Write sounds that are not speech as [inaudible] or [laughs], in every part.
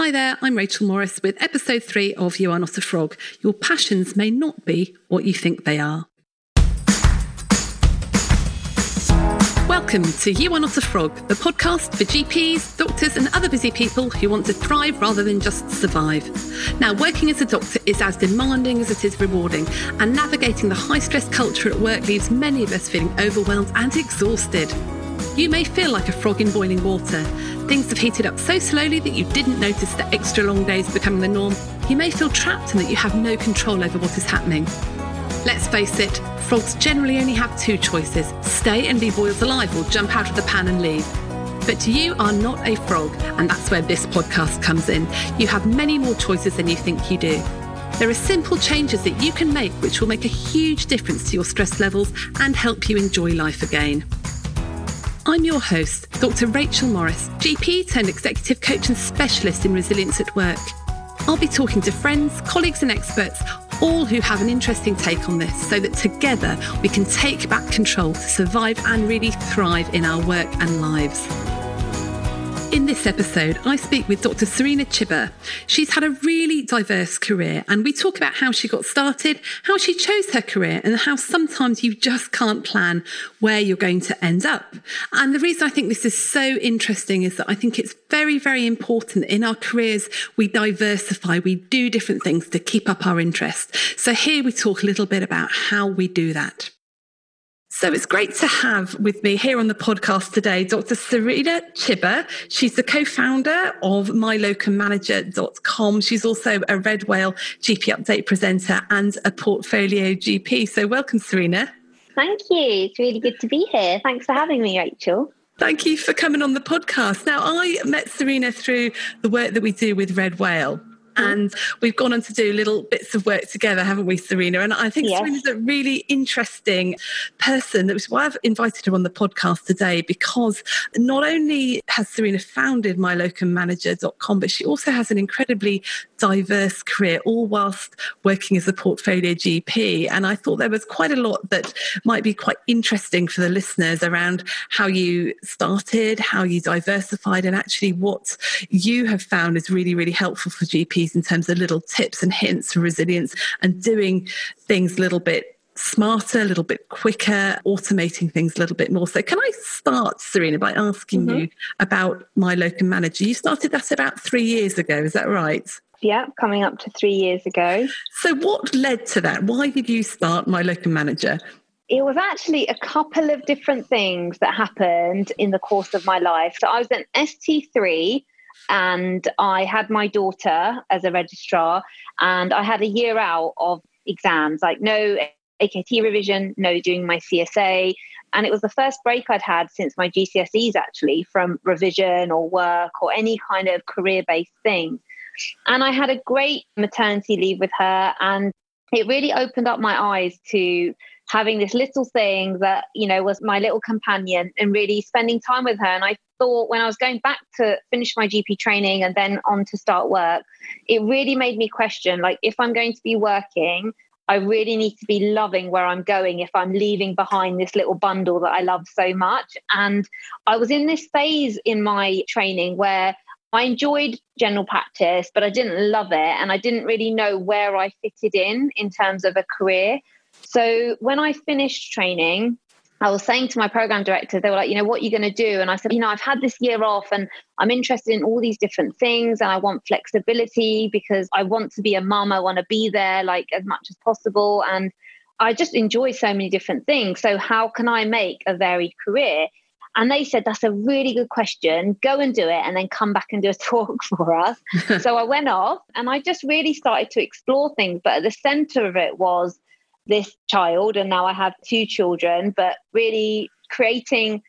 Hi there, I'm Rachel Morris with episode three of You Are Not a Frog. Your passions may not be what you think they are. Welcome to You Are Not a Frog, the podcast for GPs, doctors, and other busy people who want to thrive rather than just survive. Now, working as a doctor is as demanding as it is rewarding, and navigating the high stress culture at work leaves many of us feeling overwhelmed and exhausted. You may feel like a frog in boiling water. Things have heated up so slowly that you didn't notice the extra long days becoming the norm. You may feel trapped and that you have no control over what is happening. Let's face it, frogs generally only have two choices stay and be boiled alive or jump out of the pan and leave. But you are not a frog, and that's where this podcast comes in. You have many more choices than you think you do. There are simple changes that you can make which will make a huge difference to your stress levels and help you enjoy life again. I'm your host, Dr. Rachel Morris, GP turned executive coach and specialist in resilience at work. I'll be talking to friends, colleagues, and experts, all who have an interesting take on this, so that together we can take back control to survive and really thrive in our work and lives. In this episode, I speak with Dr. Serena Chibber. She's had a really diverse career, and we talk about how she got started, how she chose her career, and how sometimes you just can't plan where you're going to end up. And the reason I think this is so interesting is that I think it's very, very important in our careers we diversify, we do different things to keep up our interest. So here we talk a little bit about how we do that. So it's great to have with me here on the podcast today Dr. Serena Chibber. She's the co-founder of mylocummanager.com. She's also a Red Whale GP Update presenter and a portfolio GP. So welcome, Serena. Thank you. It's really good to be here. Thanks for having me, Rachel. Thank you for coming on the podcast. Now, I met Serena through the work that we do with Red Whale. Mm-hmm. And we've gone on to do little bits of work together, haven't we, Serena? And I think yes. Serena's a really interesting person. That was why I've invited her on the podcast today, because not only has Serena founded mylocummanager.com, but she also has an incredibly diverse career, all whilst working as a portfolio GP. And I thought there was quite a lot that might be quite interesting for the listeners around how you started, how you diversified, and actually what you have found is really, really helpful for GPs in terms of little tips and hints for resilience and doing things a little bit smarter, a little bit quicker, automating things a little bit more. So, can I start, Serena, by asking mm-hmm. you about my locum manager? You started that about three years ago, is that right? Yeah, coming up to three years ago. So, what led to that? Why did you start My Locum Manager? It was actually a couple of different things that happened in the course of my life. So, I was an ST3 and I had my daughter as a registrar, and I had a year out of exams, like no AKT revision, no doing my CSA. And it was the first break I'd had since my GCSEs, actually, from revision or work or any kind of career based thing. And I had a great maternity leave with her. And it really opened up my eyes to having this little thing that, you know, was my little companion and really spending time with her. And I thought when I was going back to finish my GP training and then on to start work, it really made me question like, if I'm going to be working, I really need to be loving where I'm going if I'm leaving behind this little bundle that I love so much. And I was in this phase in my training where I enjoyed general practice, but I didn't love it. And I didn't really know where I fitted in in terms of a career. So when I finished training, I was saying to my program director, they were like, you know, what are you going to do? And I said, you know, I've had this year off and I'm interested in all these different things and I want flexibility because I want to be a mum. I want to be there like as much as possible. And I just enjoy so many different things. So, how can I make a varied career? And they said, That's a really good question. Go and do it and then come back and do a [laughs] talk for us. [laughs] so I went off and I just really started to explore things. But at the center of it was this child. And now I have two children, but really creating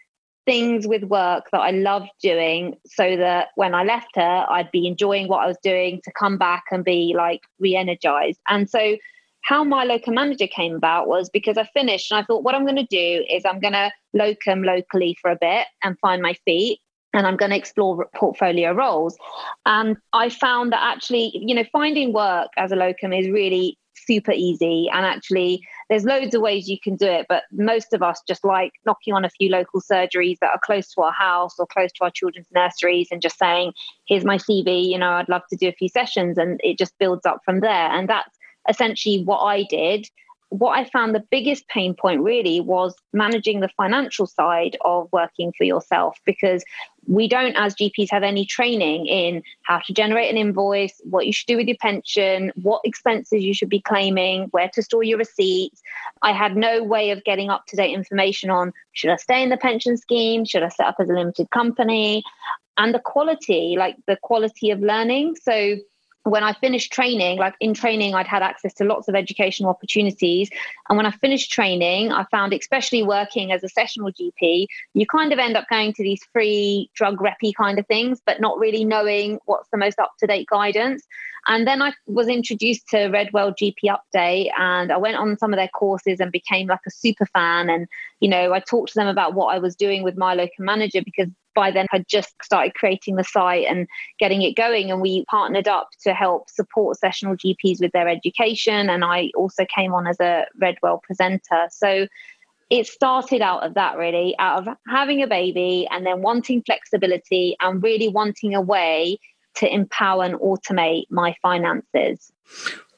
things with work that I loved doing so that when I left her, I'd be enjoying what I was doing to come back and be like re energized. And so how my locum manager came about was because I finished and I thought, what I'm going to do is I'm going to locum locally for a bit and find my feet. And I'm going to explore portfolio roles. And I found that actually, you know, finding work as a locum is really super easy. And actually, there's loads of ways you can do it, but most of us just like knocking on a few local surgeries that are close to our house or close to our children's nurseries and just saying, here's my CV, you know, I'd love to do a few sessions. And it just builds up from there. And that's essentially what I did what I found the biggest pain point really was managing the financial side of working for yourself because we don't, as GPs, have any training in how to generate an invoice, what you should do with your pension, what expenses you should be claiming, where to store your receipts. I had no way of getting up to date information on should I stay in the pension scheme? Should I set up as a limited company? And the quality, like the quality of learning. So, when I finished training, like in training, I'd had access to lots of educational opportunities. And when I finished training, I found, especially working as a sessional GP, you kind of end up going to these free drug reppy kind of things, but not really knowing what's the most up to date guidance. And then I was introduced to Red Whale GP Update and I went on some of their courses and became like a super fan. And, you know, I talked to them about what I was doing with my locum manager because by then had just started creating the site and getting it going. And we partnered up to help support sessional GPs with their education. And I also came on as a Red Whale presenter. So it started out of that really, out of having a baby and then wanting flexibility and really wanting a way to empower and automate my finances.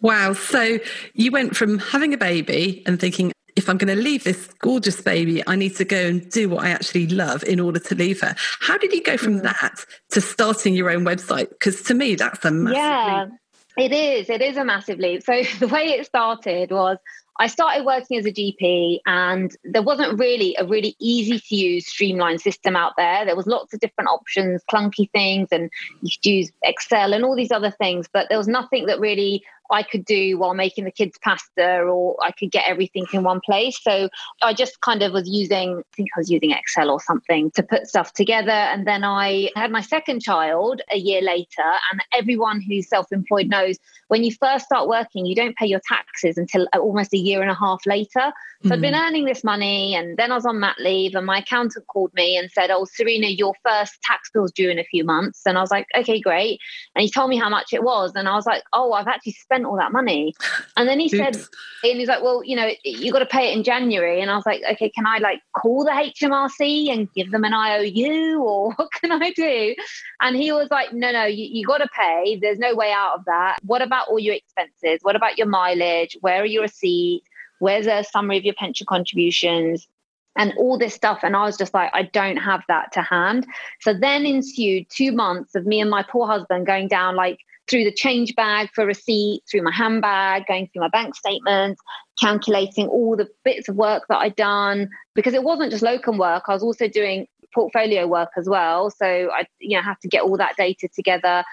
Wow. So you went from having a baby and thinking, if I'm going to leave this gorgeous baby, I need to go and do what I actually love in order to leave her. How did you go from mm. that to starting your own website? Because to me, that's a massive yeah, leap. It is. It is a massive leap. So [laughs] the way it started was I started working as a GP, and there wasn't really a really easy to use streamlined system out there. There was lots of different options, clunky things, and you could use Excel and all these other things, but there was nothing that really I could do while making the kids pasta or I could get everything in one place. So I just kind of was using, I think I was using Excel or something to put stuff together. And then I had my second child a year later. And everyone who's self employed knows when you first start working, you don't pay your taxes until almost a year and a half later. So mm-hmm. I'd been mm. earning this money and then I was on mat leave and my accountant called me and said, Oh, Serena, your first tax bill's due in a few months. And I was like, Okay, great. And he told me how much it was. And I was like, Oh, I've actually spent all that money. And then he said, and he's like, Well, you know, you got to pay it in January. And I was like, Okay, can I like call the HMRC and give them an IOU or [laughs] what can I do? And he was like, No, no, you, you got to pay. There's no way out of that. What about all your expenses? What about your mileage? Where are your receipts? Where's a summary of your pension contributions? and all this stuff. And I was just like, I don't have that to hand. So then ensued two months of me and my poor husband going down like through the change bag for receipts, through my handbag, going through my bank statements, calculating all the bits of work that I'd done. Because it wasn't just locum work, I was also doing portfolio work as well. So I, you know, have to get all that data together.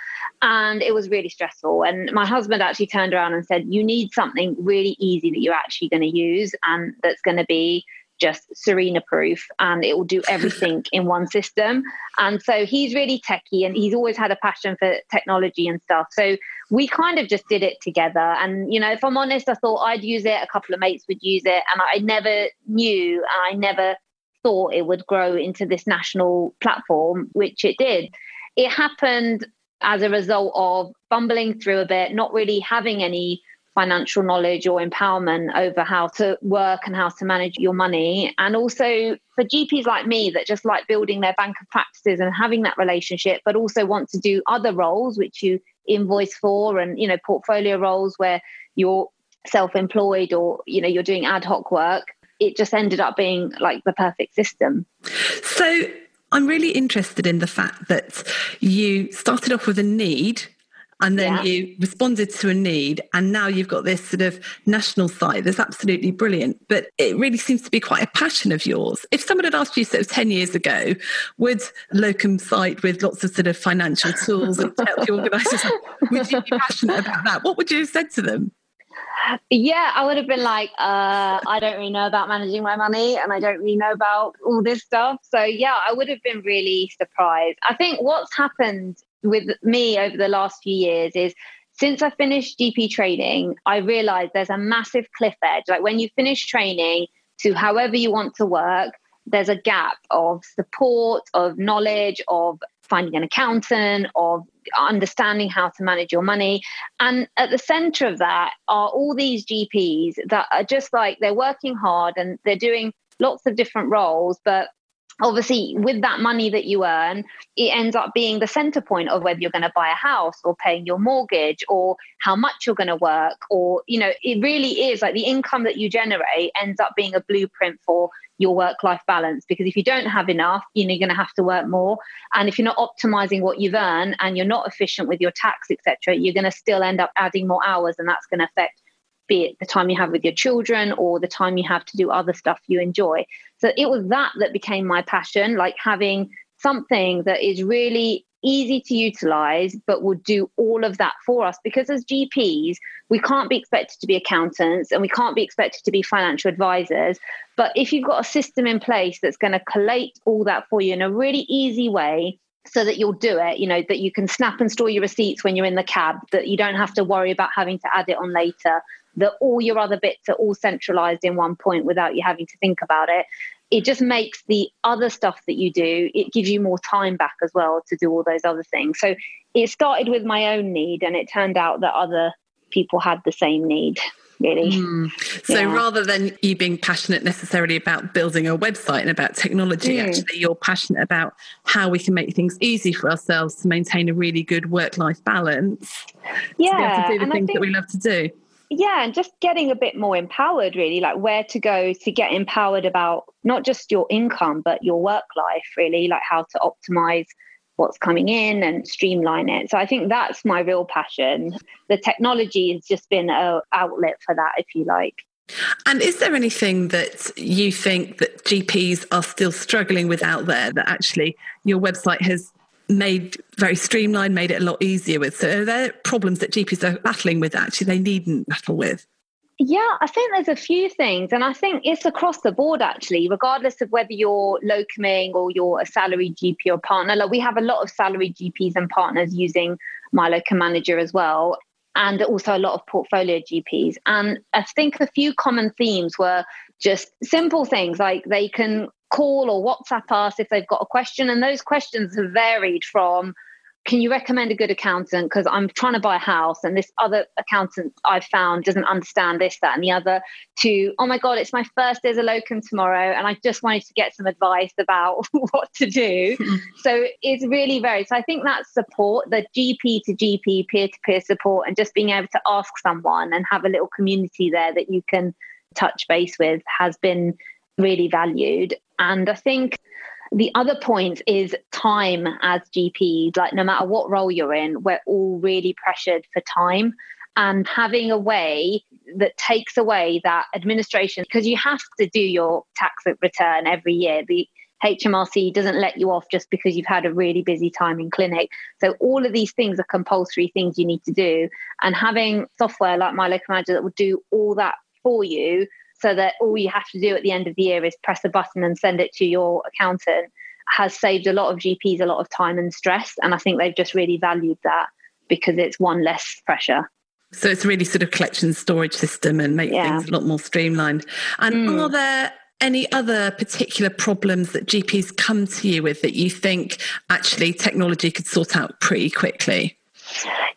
And it was really stressful. And my husband actually turned around and said, You need something really easy that you're actually going to use and that's going to be just Serena proof and it will do everything [laughs] in one system. And so he's really techie and he's always had a passion for technology and stuff. So we kind of just did it together. And, you know, if I'm honest, I thought I'd use it, a couple of mates would use it. And I never knew, I never thought it would grow into this national platform, which it did. It happened as a result of bumbling through a bit, not really having any financial knowledge or empowerment over how to work and how to manage your money. And also for GPs like me that just like building their bank of practices and having that relationship, but also want to do other roles which you invoice for and, you know, portfolio roles where you're self-employed or, you know, you're doing ad hoc work. It just ended up being like the perfect system. So I'm really interested in the fact that you started off with a need and then yeah. you responded to a need and now you've got this sort of national site that's absolutely brilliant but it really seems to be quite a passion of yours if someone had asked you sort of 10 years ago would locum site with lots of sort of financial tools and help you [laughs] organise would you be passionate about that what would you have said to them yeah, I would have been like, uh, I don't really know about managing my money and I don't really know about all this stuff. So, yeah, I would have been really surprised. I think what's happened with me over the last few years is since I finished GP training, I realized there's a massive cliff edge. Like when you finish training to however you want to work, there's a gap of support, of knowledge, of finding an accountant, of understanding how to manage your money. And at the center of that are all these GPs that are just like they're working hard and they're doing lots of different roles, but obviously with that money that you earn it ends up being the center point of whether you're going to buy a house or paying your mortgage or how much you're going to work or you know it really is like the income that you generate ends up being a blueprint for your work life balance. Because if you don't have enough you know you're going to have to work more. And if you're not optimizing what you've earned and you're not efficient with your tax etc you're going to still end up adding more hours and that's going to affect be it the time you have with your children or the time you have to do other stuff you enjoy so it was that that became my passion like having something that is really easy to utilize, but will do all of that for us. Because as GPs, we can't be expected to be accountants and we can't be expected to be financial advisors. But if you've got a system in place that's going to collate all that for you in a really easy way, so that you'll do it, you know, that you can snap and store your receipts when you're in the cab, that you don't have to worry about having to add it on later, that all your other bits are all centralized in one point without you having to think about it it just makes the other stuff that you do it gives you more time back as well to do all those other things so it started with my own need and it turned out that other people had the same need really mm. so yeah. rather than you being passionate necessarily about building a website and about technology mm. actually you're passionate about how we can make things easy for ourselves to maintain a really good work life balance yeah to, to do the things think- that we love to do yeah and just getting a bit more empowered really like where to go to get empowered about not just your income but your work life really like how to optimize what's coming in and streamline it. So i think that's my real passion. The technology has just been a outlet for that if you like. And is there anything that you think that gps are still struggling with out there that actually your website has made very streamlined, made it a lot easier with. So are there problems that GPs are battling with actually they needn't battle with? Yeah, I think there's a few things, and I think it's across the board actually, regardless of whether you're locuming or you're a salary GP or partner. Like we have a lot of salary GPs and partners using My Locum Manager as well, and also a lot of portfolio GPs. And I think a few common themes were just simple things like they can call or WhatsApp us if they've got a question. And those questions have varied from can you recommend a good accountant? Because I'm trying to buy a house and this other accountant I've found doesn't understand this, that, and the other, to, oh my God, it's my first day as a locum tomorrow. And I just wanted to get some advice about [laughs] what to do. [laughs] so it's really varied. So I think that support, the GP to GP, peer to peer support, and just being able to ask someone and have a little community there that you can touch base with has been really valued. And I think the other point is time as GPs. Like, no matter what role you're in, we're all really pressured for time. And having a way that takes away that administration, because you have to do your tax return every year. The HMRC doesn't let you off just because you've had a really busy time in clinic. So all of these things are compulsory things you need to do. And having software like My Locum Manager that will do all that for you so that all you have to do at the end of the year is press a button and send it to your accountant has saved a lot of GPs a lot of time and stress. And I think they've just really valued that because it's one less pressure. So it's really sort of collection storage system and make yeah. things a lot more streamlined. And mm. are there any other particular problems that GPs come to you with that you think actually technology could sort out pretty quickly?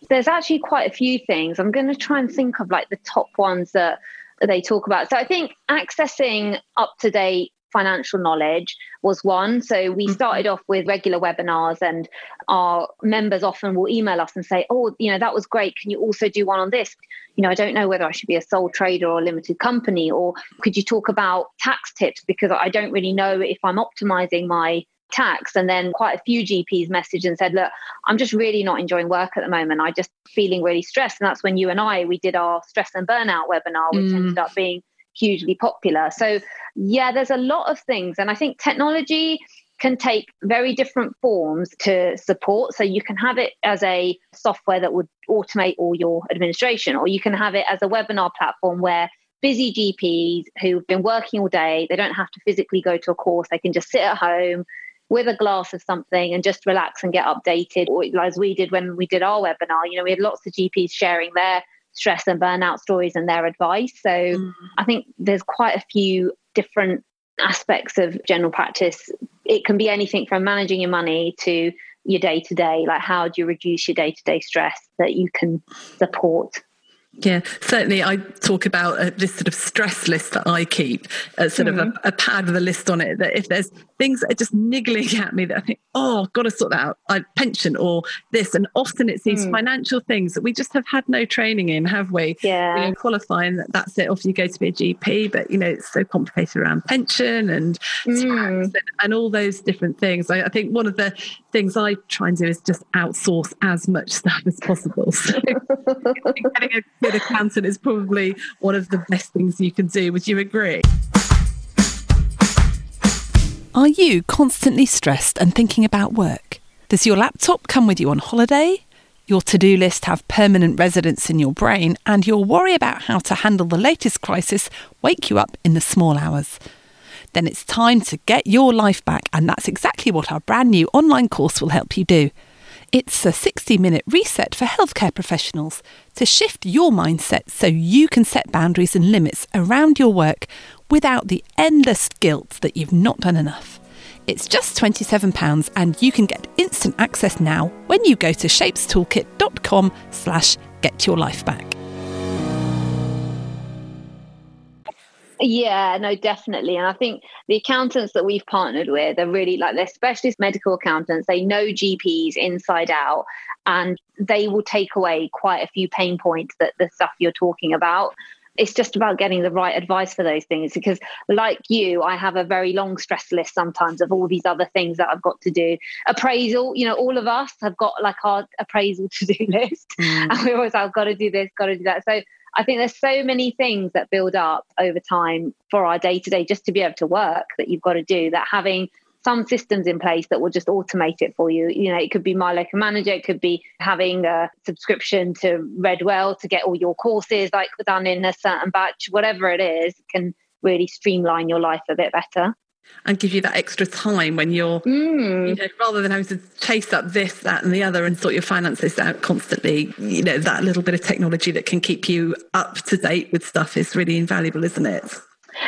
There's actually quite a few things. I'm going to try and think of like the top ones that they talk about. So I think accessing up to date financial knowledge was one. So we mm-hmm. started off with regular webinars, and our members often will email us and say, Oh, you know, that was great. Can you also do one on this? You know, I don't know whether I should be a sole trader or a limited company, or could you talk about tax tips? Because I don't really know if I'm optimizing my tax. And then quite a few GPs messaged and said, look, I'm just really not enjoying work at the moment. I just feeling really stressed. And that's when you and I, we did our stress and burnout webinar, which mm. ended up being hugely popular. So yeah, there's a lot of things. And I think technology can take very different forms to support. So you can have it as a software that would automate all your administration, or you can have it as a webinar platform where busy GPs who've been working all day, they don't have to physically go to a course, they can just sit at home, with a glass of something and just relax and get updated, or as we did when we did our webinar. You know, we had lots of GPs sharing their stress and burnout stories and their advice. So mm. I think there's quite a few different aspects of general practice. It can be anything from managing your money to your day to day? Like, how do you reduce your day to day stress that you can support? Yeah, certainly. I talk about uh, this sort of stress list that I keep, uh, sort mm-hmm. of a, mm-hmm. a, pad with a list on it. That if there's things that are just niggling [laughs] at me that I think, oh, I've got to sort that out, I pension or this, and often it's these mm. financial things that we just have had no training in, have we? Yeah, you know, qualifying that that's it. Often you go to be a GP, but you know it's so complicated around pension and mm. and, and, all those different things. I, I think one of the things I try and do is just outsource as much [laughs] stuff as possible. So [laughs] getting a good accountant is probably one of the best things you can do. Would you agree? Are you constantly stressed and thinking about work? Does your laptop come with you on holiday? Your to do list have permanent residence in your brain, and your worry about how to handle the latest crisis wake you up in the small hours? then it's time to get your life back, and that's exactly what our brand new online course will help you do. It's a 60 minute reset for healthcare professionals to shift your mindset so you can set boundaries and limits around your work without the endless guilt that you've not done enough. It's just £27 and you can get instant access now when you go to shapestoolkit.com slash get your life back. Yeah, no, definitely. And I think the accountants that we've partnered with are really like they're specialist medical accountants. They know GPs inside out and they will take away quite a few pain points that the stuff you're talking about. It's just about getting the right advice for those things because, like you, I have a very long stress list sometimes of all these other things that I've got to do. Appraisal, you know, all of us have got like our appraisal [laughs] to do list, mm. and we always, I've got to do this, got to do that. So I think there's so many things that build up over time for our day to day just to be able to work that you've got to do that having some systems in place that will just automate it for you. You know, it could be My Locum Manager, it could be having a subscription to Red Whale to get all your courses like done in a certain batch, whatever it is, can really streamline your life a bit better and give you that extra time when you're mm. you know rather than having to chase up this that and the other and sort your finances out constantly you know that little bit of technology that can keep you up to date with stuff is really invaluable isn't it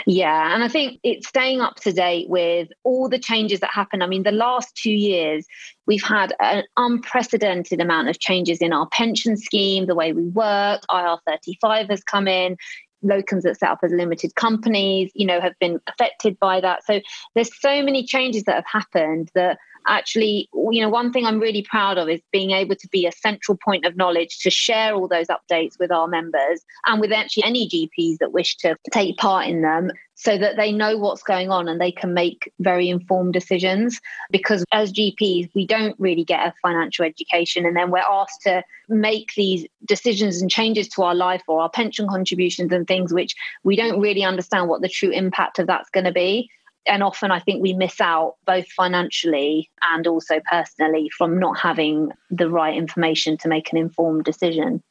yeah, and I think it's staying up to date with all the changes that happen. I mean, the last two years, we've had an unprecedented amount of changes in our pension scheme, the way we work. IR35 has come in locums that set up as limited companies, you know, have been affected by that. So there's so many changes that have happened that actually, you know, one thing I'm really proud of is being able to be a central point of knowledge to share all those updates with our members and with actually any GPs that wish to take part in them so that they know what's going on and they can make very informed decisions. Because as GPs, we don't really get a financial education, and then we're asked to make these decisions and changes to our life or our pension contributions and things which we don't really understand what the true impact of that's going to be and often I think we miss out both financially and also personally from not having the right information to make an informed decision.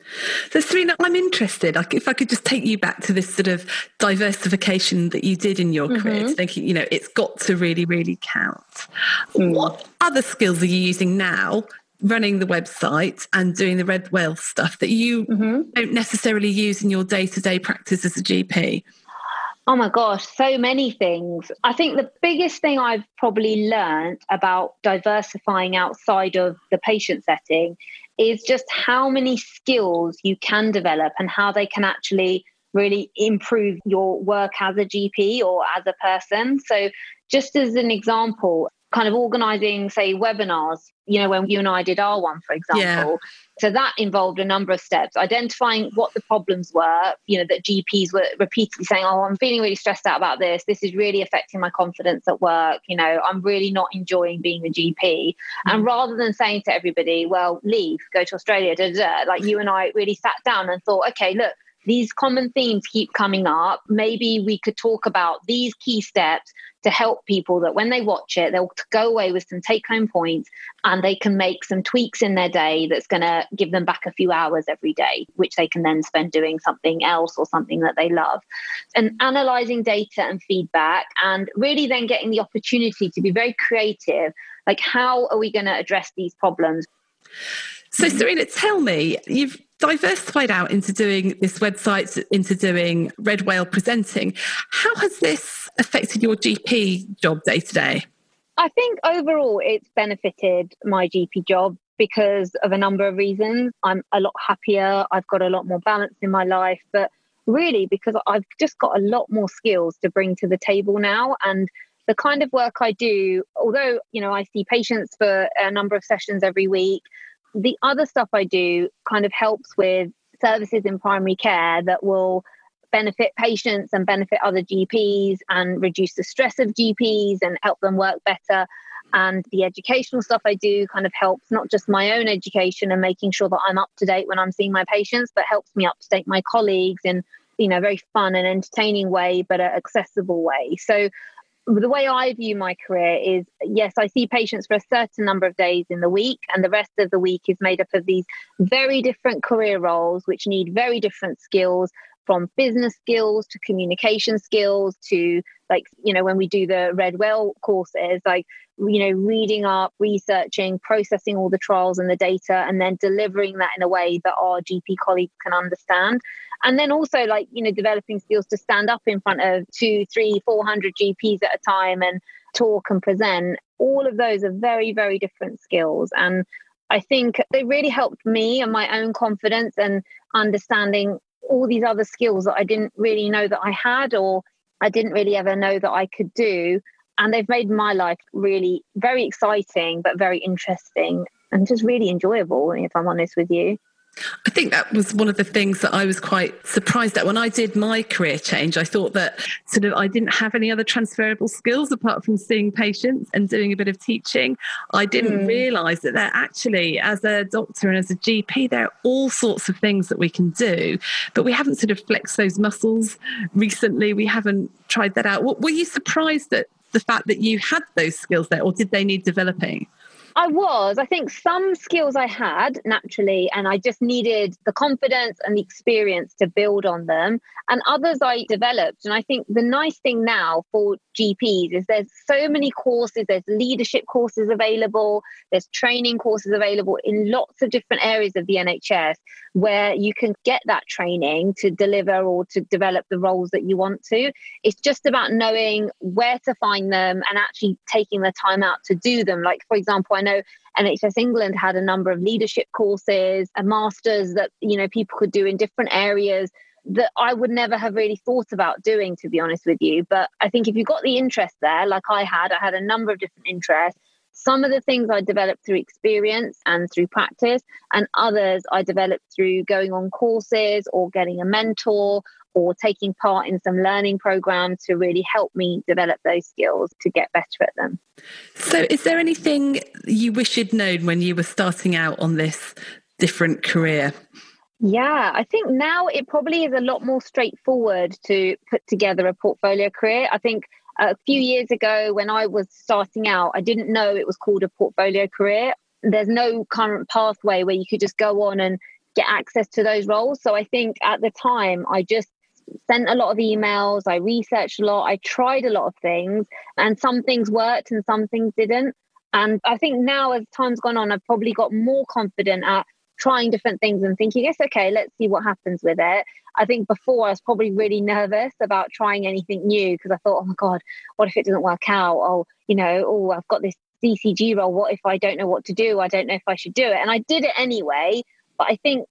So, Serena, I'm interested. Like, if I could just take you back to this sort of diversification that you did in your mm-hmm. career, thinking, you know, it's got to really, really count. Mm. What other skills are you using now running the website and doing the red whale stuff that you mm-hmm. don't necessarily use in your day to day practice as a GP? Oh my gosh, so many things. I think the biggest thing I've probably learned about diversifying outside of the patient setting is just how many skills you can develop and how they can actually really improve your work as a GP or as a person. So, just as an example, kind of organizing, say, webinars, you know, when you and I did our one, for example. So that involved a number of steps, identifying what the problems were, you know, that GPs were repeatedly saying, Oh, I'm feeling really stressed out about this. This is really affecting my confidence at work. You know, I'm really not enjoying being a GP. Mm-hmm. And rather than saying to everybody, well, leave, go to Australia, da, da, da, like you and I really sat down and thought, okay, look, these common themes keep coming up. Maybe we could talk about these key steps to help people that when they watch it, they'll go away with some take home points and they can make some tweaks in their day that's going to give them back a few hours every day, which they can then spend doing something else or something that they love. And analyzing data and feedback, and really then getting the opportunity to be very creative. Like, how are we going to address these problems? So, Serena, tell me, you've diversified out into doing this website, into doing Red Whale presenting. How has this affected your GP job day to day? I think overall it's benefited my GP job because of a number of reasons. I'm a lot happier, I've got a lot more balance in my life, but really because I've just got a lot more skills to bring to the table now and the kind of work I do, although, you know, I see patients for a number of sessions every week, the other stuff I do kind of helps with services in primary care that will benefit patients and benefit other GPs and reduce the stress of GPs and help them work better. And the educational stuff I do kind of helps not just my own education and making sure that I'm up to date when I'm seeing my patients, but helps me up to date my colleagues in you know very fun and entertaining way, but an accessible way. So the way I view my career is yes, I see patients for a certain number of days in the week, and the rest of the week is made up of these very different career roles which need very different skills from business skills to communication skills to like you know when we do the red whale courses like you know reading up researching processing all the trials and the data and then delivering that in a way that our gp colleagues can understand. And then also like you know developing skills to stand up in front of two three four hundred gps at a time and talk and present. All of those are very very different skills. And I think they really helped me and my own confidence and understanding all these other skills that I didn't really know that I had or I didn't really ever know that I could do. And they've made my life really very exciting, but very interesting and just really enjoyable, if I'm honest with you. I think that was one of the things that I was quite surprised at when I did my career change. I thought that sort of I didn't have any other transferable skills apart from seeing patients and doing a bit of teaching. I didn't mm. realize that there actually, as a doctor and as a GP, there are all sorts of things that we can do, but we haven't sort of flexed those muscles recently. We haven't tried that out. Were you surprised at the fact that you had those skills there, or did they need developing? I was. I think some skills I had naturally, and I just needed the confidence and the experience to build on them. And others I developed. And I think the nice thing now for GPs is there's so many courses, there's leadership courses available, there's training courses available in lots of different areas of the NHS where you can get that training to deliver or to develop the roles that you want to. It's just about knowing where to find them and actually taking the time out to do them. Like, for example, I know NHS England had a number of leadership courses and masters that you know people could do in different areas that I would never have really thought about doing, to be honest with you. But I think if you've got the interest there, like I had, I had a number of different interests. Some of the things I developed through experience and through practice, and others I developed through going on courses or getting a mentor or taking part in some learning program to really help me develop those skills to get better at them. So, is there anything you wish you'd known when you were starting out on this different career? Yeah, I think now it probably is a lot more straightforward to put together a portfolio career. I think a few years ago when I was starting out, I didn't know it was called a portfolio career. There's no current pathway where you could just go on and get access to those roles. So I think at the time, I just sent a lot of emails, I researched a lot, I tried a lot of things, and some things worked and some things didn't. And I think now, as time's gone on, I've probably got more confident at trying different things and thinking, yes, okay, let's see what happens with it. I think before I was probably really nervous about trying anything new because I thought, oh my God, what if it doesn't work out? Oh, you know, oh, I've got this CCG role. What if I don't know what to do? I don't know if I should do it. And I did it anyway. But I think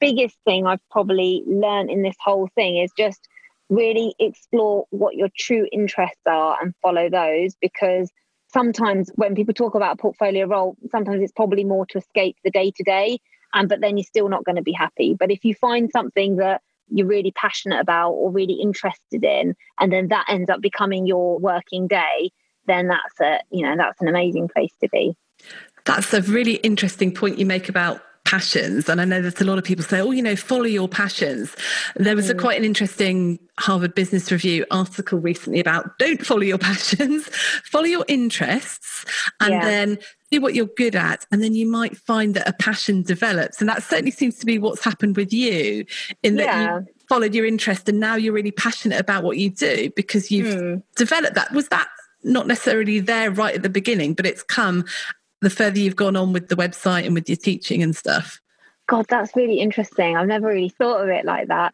biggest thing I've probably learned in this whole thing is just really explore what your true interests are and follow those because sometimes when people talk about a portfolio role, sometimes it's probably more to escape the day to day, and but then you're still not going to be happy. But if you find something that you're really passionate about or really interested in, and then that ends up becoming your working day, then that's a you know that's an amazing place to be. That's a really interesting point you make about passions. And I know that a lot of people say, oh, you know, follow your passions. There was a mm. quite an interesting Harvard Business Review article recently about don't follow your [laughs] passions, follow your interests, and yeah. then do what you're good at. And then you might find that a passion develops. And that certainly seems to be what's happened with you in that yeah. you followed your interest and now you're really passionate about what you do because you've mm. developed that. Was that not necessarily there right at the beginning, but it's come the further you've gone on with the website and with your teaching and stuff? God, that's really interesting. I've never really thought of it like that.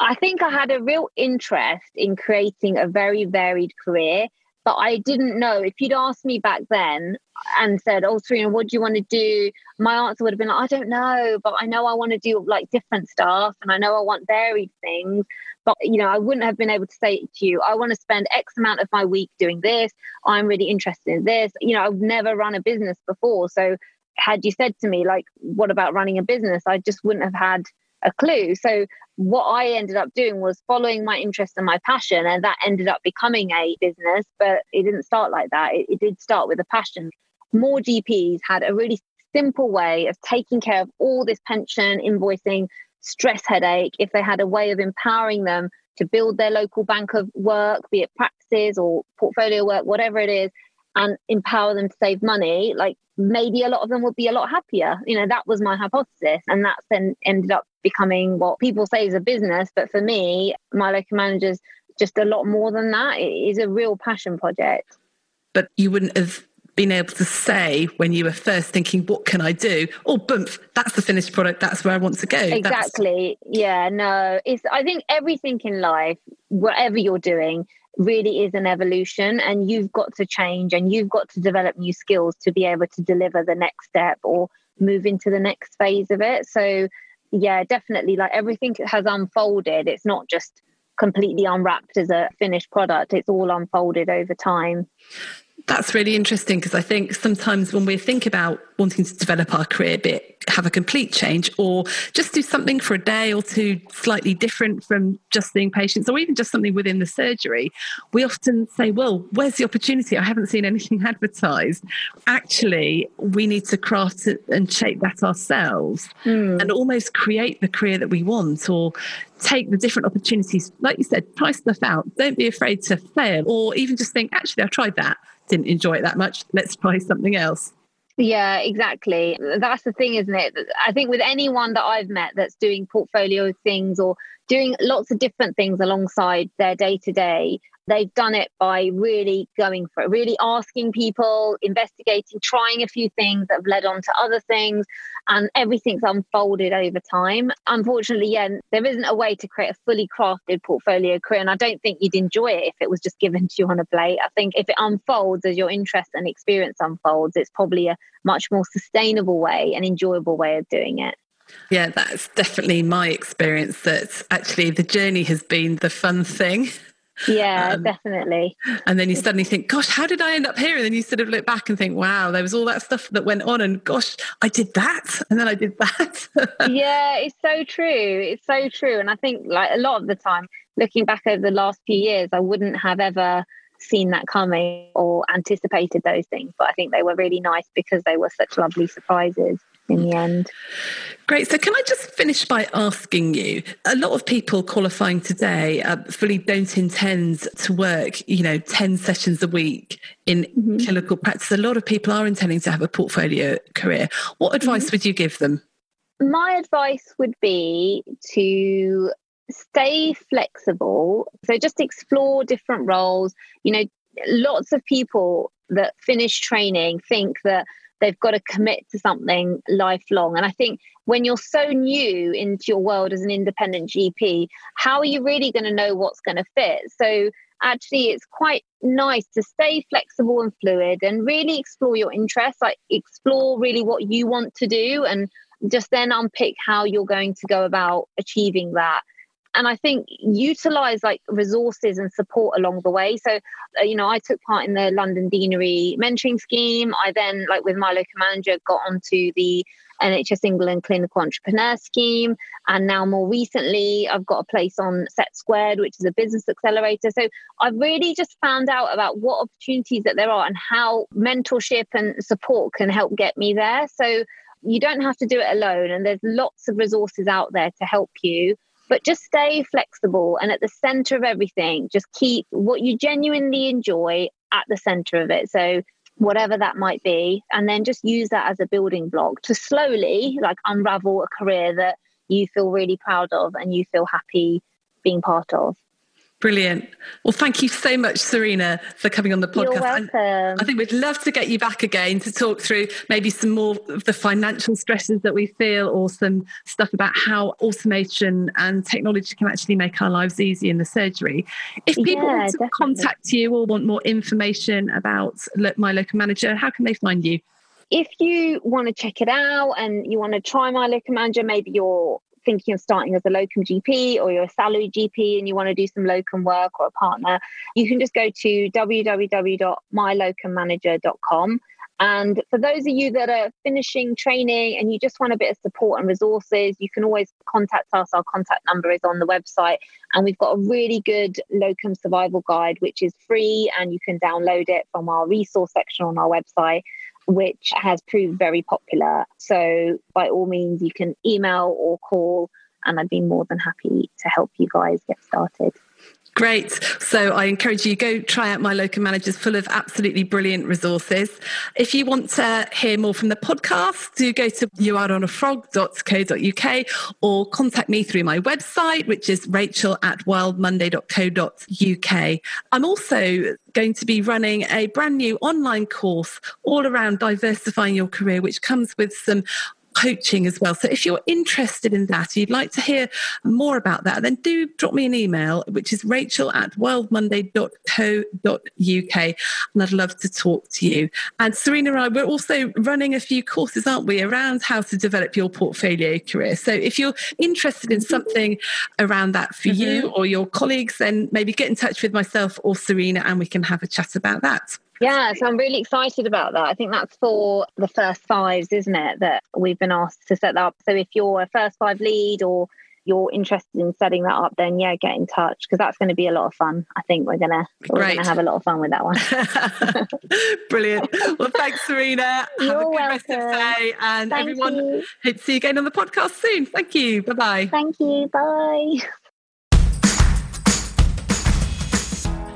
I think I had a real interest in creating a very varied career But I didn't know if you'd asked me back then and said, Oh, Serena, what do you want to do? My answer would have been, like, I don't know, but I know I want to do like different stuff and I know I want varied things. But, you know, I wouldn't have been able to say to you, I want to spend X amount of my week doing this. I'm really interested in this. You know, I've never run a business before. So, had you said to me, like, what about running a business? I just wouldn't have had a clue. So what I ended up doing was following my interest and my passion, and that ended up becoming a business. But it didn't start like that. It, it did start with a passion. More GPs had a really simple way of taking care of all this pension, invoicing, stress headache. If they had a way of empowering them to build their local bank of work, be it practices or portfolio work, whatever it is, and empower them to save money, like maybe a lot of them would be a lot happier. You know, that was my hypothesis. And that's then ended up becoming what people say is a business. But for me, my locum manager's just a lot more than that. It is a real passion project. But you wouldn't have been able to say when you were first thinking, what can I do? Oh, boom, that's the finished product. That's where I want to go. Exactly. That's... Yeah, no, it's, I think everything in life, whatever you're doing, really is an evolution and you've got to change and you've got to develop new skills to be able to deliver the next step or move into the next phase of it so yeah definitely like everything has unfolded it's not just completely unwrapped as a finished product it's all unfolded over time that's really interesting because I think sometimes when we think about wanting to develop our career, a bit have a complete change or just do something for a day or two slightly different from just seeing patients or even just something within the surgery, we often say, well, where's the opportunity? I haven't seen anything [laughs] advertised. Actually, we need to craft it and shape that ourselves mm. and almost create the career that we want or take the different opportunities. Like you said, try stuff out. Don't be afraid to fail or even just think, actually, I tried that didn't enjoy it that much. Let's try something else. Yeah, exactly. That's the thing, isn't it? I think with anyone that I've met that's doing portfolio things or doing lots of different things alongside their day to day, They've done it by really going for it, really asking people, investigating, trying a few things that have led on to other things, and everything's unfolded over time. Unfortunately, yeah, there isn't a way to create a fully crafted portfolio career, and I don't think you'd enjoy it if it was just given [laughs] to you on a plate. I think if it unfolds as your interest and experience unfolds, it's probably a much more sustainable way and enjoyable way of doing it. Yeah, that's definitely my experience that actually the journey has been the fun thing. [laughs] Yeah, um, definitely. And then you suddenly think, gosh, how did I end up here? And then you sort of look back and think, wow, there was all that stuff that went on. And gosh, I did that. [laughs] And then I did that. [laughs] yeah, it's so true. It's so true. And I think, like, a lot of the time, looking back over the last few years, I wouldn't have ever seen that coming or anticipated those things. But I think they were really nice because they were such lovely surprises in the end. Great. So, can I just finish by asking you? A lot of people qualifying today uh, fully don't intend to work, you know, 10 sessions a week in mm-hmm. clinical practice. A lot of people are intending to have a portfolio career. What advice mm-hmm. would you give them? My advice would be to stay flexible. So, just explore different roles. You know, lots of people that finish training think that they've got to commit to something lifelong. And I think when you're so new into your world as an independent GP, how are you really going to know what's going to fit? So actually it's quite nice to stay flexible and fluid and really explore your interests like explore really what you want to do and just then unpick how you're going to go about achieving that and I think utilize like resources and support along the way. So, uh, you know, I took part in the London Deanery mentoring scheme. I then, like with my locum manager, got onto the NHS England Clinical Entrepreneur Scheme. And now, more recently, I've got a place on SETsquared, which is a business accelerator. So I've really just found out about what opportunities that there are and how mentorship and support can help get me there. So you don't have to do it alone. And there's lots of resources out there to help you but just stay flexible and at the center of everything just keep what you genuinely enjoy at the center of it. So whatever that might be and then just use that as a building block to slowly like unravel a career that you feel really proud of and you feel happy being part of Brilliant. Well, thank you so much, Serena, for coming on the podcast. Welcome. I think we'd love to get you back again to talk through maybe some more of the financial stresses that we feel or some stuff about how automation and technology can actually make our lives easy in the surgery. If people Yeah, want to definitely. contact you or want more information about My Locum Manager, how can they find you? if you want to check it out and you want to try my locum manager, maybe you're thinking of starting as a locum GP or you're a salary GP and you want to do some locum work or a partner, you can just go to www.mylocummanager.com. And for those of you that are finishing training and you just want a bit of support and resources, you can always contact us. Our contact number is on the website. And we've got a really good locum survival guide, which is free and you can download it from our resource section on our website which has proved very popular. So, by all means, you can email or call, and I'd be more than happy to help you guys get started. Great. So I encourage you go try out my locum manager's full of absolutely brilliant resources. If you want to hear more from the podcast, do go to youarenotafrog.co.uk or contact me through my website, which is rachel at wildmonday.co.uk. I'm also going to be running a brand new online course all around diversifying your career, which comes with some coaching as well. So if you're interested in that, you'd like to hear more about that, then do drop me an email, which is rachel at wildmonday.co.uk. And I'd love to talk to you. And Serena and I, we're also running a few courses, aren't we, around how to develop your portfolio career. So if you're interested in something around that for mm-hmm. you or your colleagues, then maybe get in touch with myself or Serena and we can have a chat about that. Yeah, so I'm really excited about that. I think that's for the first fives, isn't it? That we've been asked to set that up. So if you're a first five lead or you're interested in setting that up, then yeah, get in touch because that's going to be a lot of fun. I think we're gonna we're Great. gonna have a lot of fun with that one. [laughs] Brilliant. Well, thanks, Serena. Have a You're good rest of the day. And Thank everyone, you. hope to see you again on the podcast soon. Thank you. Bye bye. Thank you. Bye.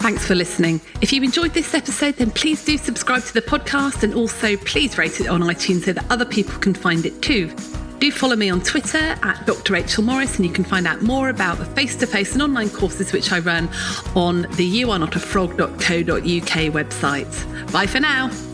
Thanks for listening. If you enjoyed this episode, then please do subscribe to the podcast and also please rate it on iTunes so that other people can find it too. Do follow me on Twitter at Dr. Rachel Morris, and you can find out more about the face to face and online courses which I run on the youarenotafrog.co.uk website. Bye for now.